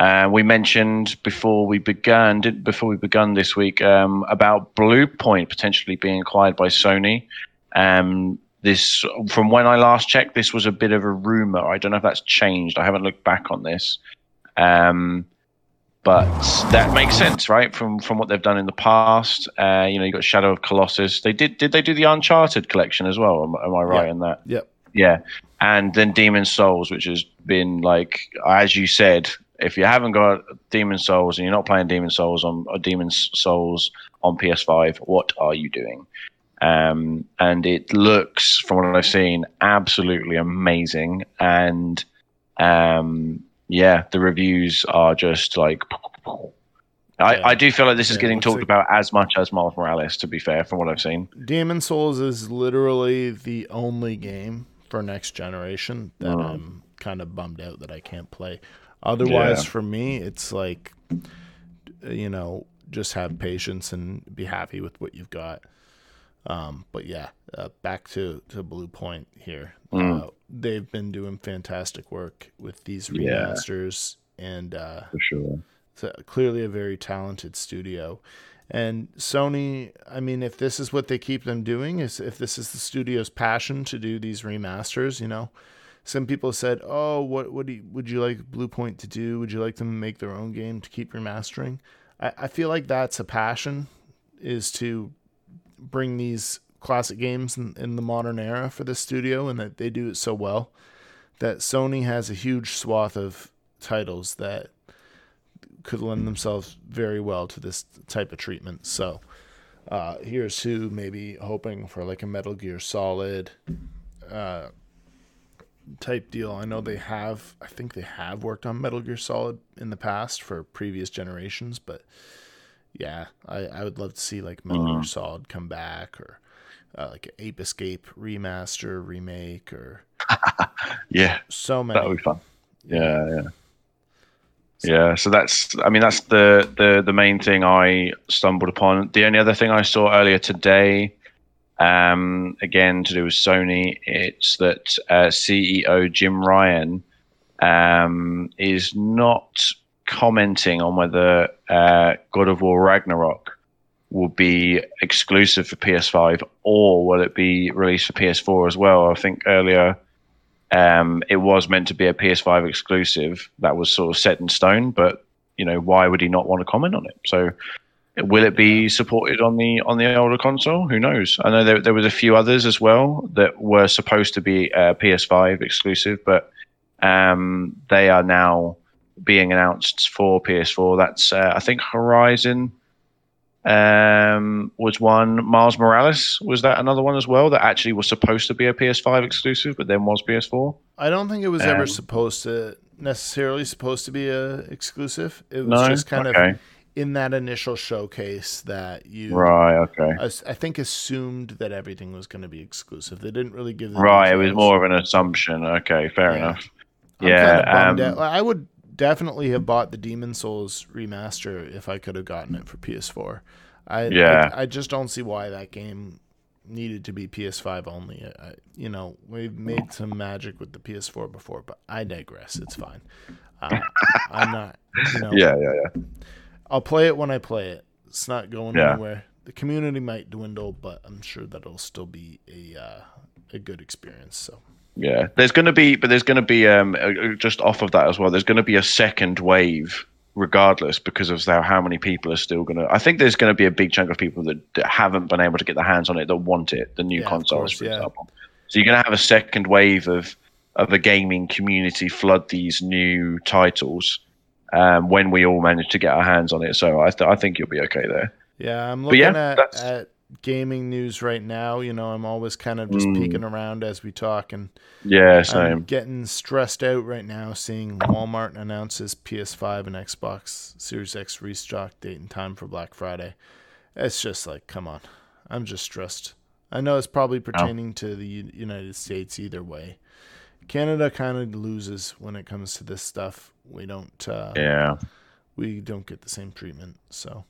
Uh, we mentioned before we began before we begun this week um, about Bluepoint potentially being acquired by Sony. Um, this from when I last checked, this was a bit of a rumor. I don't know if that's changed. I haven't looked back on this. Um, but that makes sense, right? From from what they've done in the past, uh, you know, you got Shadow of Colossus. They did did they do the Uncharted collection as well? Am, am I right yeah. in that? Yep. Yeah, and then Demon Souls, which has been like, as you said, if you haven't got Demon Souls and you're not playing Demon Souls on or Demon Souls on PS5, what are you doing? Um, and it looks, from what I've seen, absolutely amazing. And um, yeah, the reviews are just like. I, yeah. I do feel like this is yeah, getting talked about as much as Miles Morales, to be fair, from what I've seen. Demon Souls is literally the only game for next generation that mm. I'm kind of bummed out that I can't play. Otherwise, yeah. for me, it's like, you know, just have patience and be happy with what you've got. Um, but yeah, uh, back to, to Bluepoint here. Mm. Uh, they've been doing fantastic work with these remasters, yeah. and uh, for sure, a, clearly a very talented studio. And Sony, I mean, if this is what they keep them doing, is if this is the studio's passion to do these remasters, you know, some people said, "Oh, what would you, would you like Bluepoint to do? Would you like them to make their own game to keep remastering?" I, I feel like that's a passion, is to bring these classic games in, in the modern era for this studio, and that they do it so well that Sony has a huge swath of titles that could lend themselves very well to this type of treatment. So uh, here's who maybe hoping for like a Metal Gear Solid uh, type deal. I know they have, I think they have worked on Metal Gear Solid in the past for previous generations, but yeah, I, I would love to see like Metal Gear uh-huh. Solid come back or uh, like Ape Escape remaster, remake, or yeah, so many. That would be fun. Yeah, yeah. Yeah, so that's I mean that's the, the the main thing I stumbled upon. The only other thing I saw earlier today, um, again to do with Sony, it's that uh, CEO Jim Ryan um, is not commenting on whether uh, God of War Ragnarok will be exclusive for PS5 or will it be released for PS4 as well. I think earlier um, it was meant to be a PS5 exclusive that was sort of set in stone, but you know why would he not want to comment on it? So will it be supported on the on the older console? Who knows? I know there there was a few others as well that were supposed to be uh, PS5 exclusive, but um, they are now being announced for PS4. That's uh, I think Horizon um, was one. Miles Morales was that another one as well that actually was supposed to be a PS5 exclusive, but then was PS4. I don't think it was um, ever supposed to necessarily supposed to be a exclusive. It was no? just kind okay. of in that initial showcase that you right. Okay, I, I think assumed that everything was going to be exclusive. They didn't really give right. Details. It was more of an assumption. Okay, fair yeah. enough. I'm yeah, um, I would definitely have bought the Demon Souls remaster if I could have gotten it for PS4. I yeah. I, I just don't see why that game needed to be PS5 only. I, you know, we've made some magic with the PS4 before, but I digress. It's fine. Uh, I'm not. You know, yeah, yeah, yeah. I'll play it when I play it. It's not going yeah. anywhere. The community might dwindle, but I'm sure that it'll still be a uh, a good experience. So yeah, there's going to be, but there's going to be um just off of that as well. There's going to be a second wave, regardless, because of how, how many people are still going to. I think there's going to be a big chunk of people that, that haven't been able to get their hands on it that want it, the new yeah, consoles, course, for yeah. example. So you're going to have a second wave of of a gaming community flood these new titles um, when we all manage to get our hands on it. So I, th- I think you'll be okay there. Yeah, I'm looking yeah, at, at gaming news right now. You know, I'm always kind of just Mm. peeking around as we talk, and Yeah, I'm getting stressed out right now seeing Walmart announces PS5 and Xbox Series X restock date and time for Black Friday. It's just like, come on. I'm just stressed. I know it's probably pertaining to the United States either way. Canada kind of loses when it comes to this stuff. We don't uh, Yeah. we don't get the same treatment. So,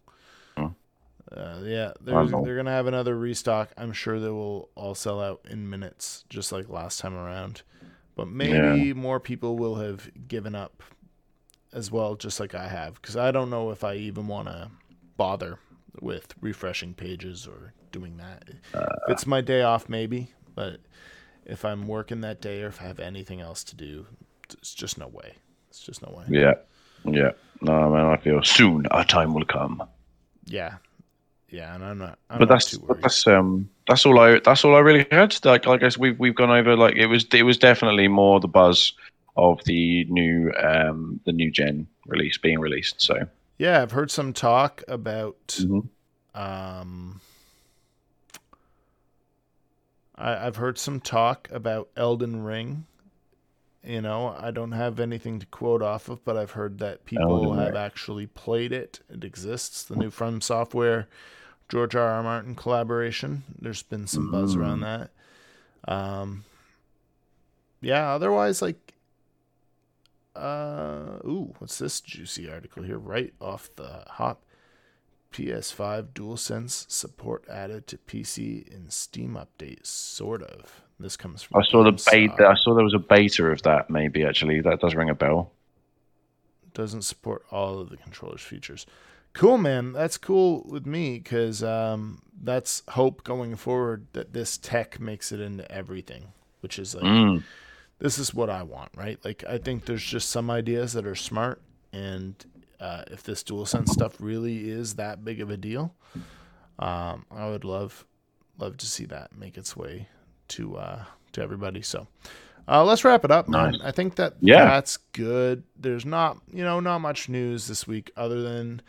uh, yeah, they're, they're gonna have another restock. I'm sure they will all sell out in minutes, just like last time around. But maybe more people will have given up as well, just like I have, because I don't know if I even want to bother with refreshing pages or doing that. Uh. if it's my day off, maybe, but if I'm working that day or if I have anything else to do, it's just no way. It's just no way. Yeah. Yeah. No, man, I feel soon our time will come. Yeah, yeah, and I'm not. I'm but not that's but that's um that's all I that's all I really heard. Like I guess we've we've gone over like it was it was definitely more the buzz of the new um the new gen release being released. So yeah, I've heard some talk about. Mhm. Um, I, I've heard some talk about Elden Ring. You know, I don't have anything to quote off of, but I've heard that people have actually played it. It exists. The new From Software, George R. R. Martin collaboration. There's been some buzz Mm. around that. Um, yeah. Otherwise, like, uh, ooh, what's this juicy article here? Right off the hop. PS5 DualSense support added to PC in Steam update, sort of. This comes from. I saw the beta. I saw there was a beta of that. Maybe actually that does ring a bell. doesn't support all of the controller's features. Cool, man. That's cool with me because um, that's hope going forward that this tech makes it into everything, which is like Mm. this is what I want, right? Like I think there's just some ideas that are smart, and uh, if this DualSense stuff really is that big of a deal, um, I would love love to see that make its way to uh, to everybody. So. Uh, let's wrap it up, man. Nice. I think that Yeah. that's good. There's not, you know, not much news this week other than,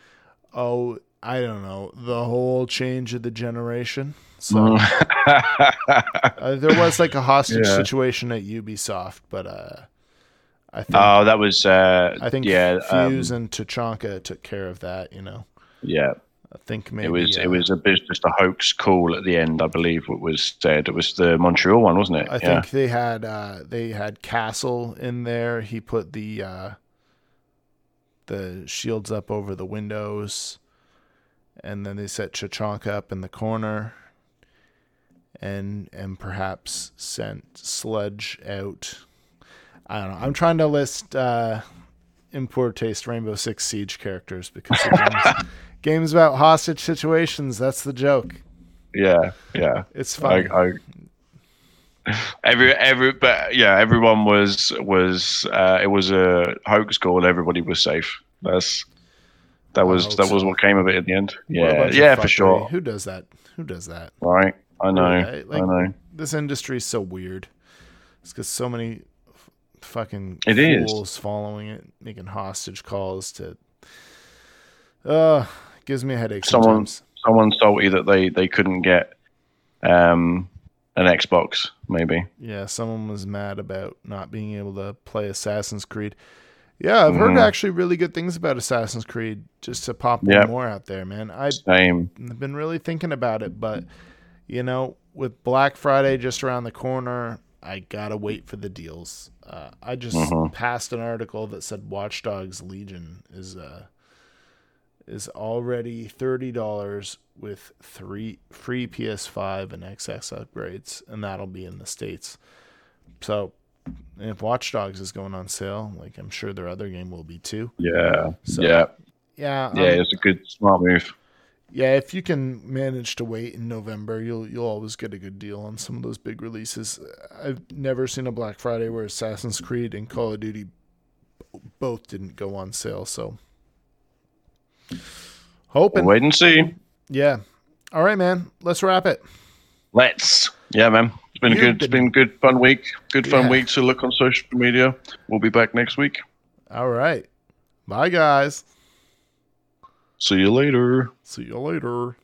oh, I don't know, the whole change of the generation. So uh, there was like a hostage Yeah. situation at Ubisoft, but uh, I think oh, that was. Uh, I think yeah. um, Fuse and Tachanka took care of that. You know, yeah. I think maybe It was. uh, It was a bit just a hoax call at the end. I believe what was said. It was the Montreal one, wasn't it? I yeah. think they had uh, they had Castle in there. He put the uh, the shields up over the windows, and then they set Tachanka up in the corner, and and perhaps sent Sledge out. I don't know. I'm trying to list uh, in poor taste Rainbow Six Siege characters because game's, game's about hostage situations. That's the joke. Yeah. Yeah. It's I. I every every but yeah everyone was was uh it was a hoax call everybody was safe that's that was that was what came of it in the end yeah yeah for sure Who does that? Who does that? right i know like, i know This industry is so weird. It's because so many fucking It is. fools following it, making hostage calls to. Uh, gives me a headache Someone- sometimes. someone salty that they they couldn't get um an xbox maybe Yeah, someone was mad about not being able to play Assassin's Creed. Yeah, I've heard Mhm. actually really good things about Assassin's Creed. Just to pop one Yep. more out there, man. I same I've been really thinking about it, but you know, with Black Friday just around the corner, I gotta wait for the deals. Uh, I just Mhm. passed an article that said Watch Dogs Legion is uh is already thirty dollars with three free PS5 and XS upgrades, and that'll be in the states. So, if Watch Dogs is going on sale, like I'm sure their other game will be too. yeah So, yeah yeah, yeah um, it's a good smart move yeah, if you can manage to wait in November, you'll you'll always get a good deal on some of those big releases. I've never seen a Black Friday where Assassin's Creed and Call of Duty both didn't go on sale. So we'll hoping, wait and see yeah. All right, man. Let's wrap it. let's yeah man it's been You've good it's been- been good fun week good fun Yeah. week to look on social media we'll be back next week All right. Bye, guys. see you later See you later.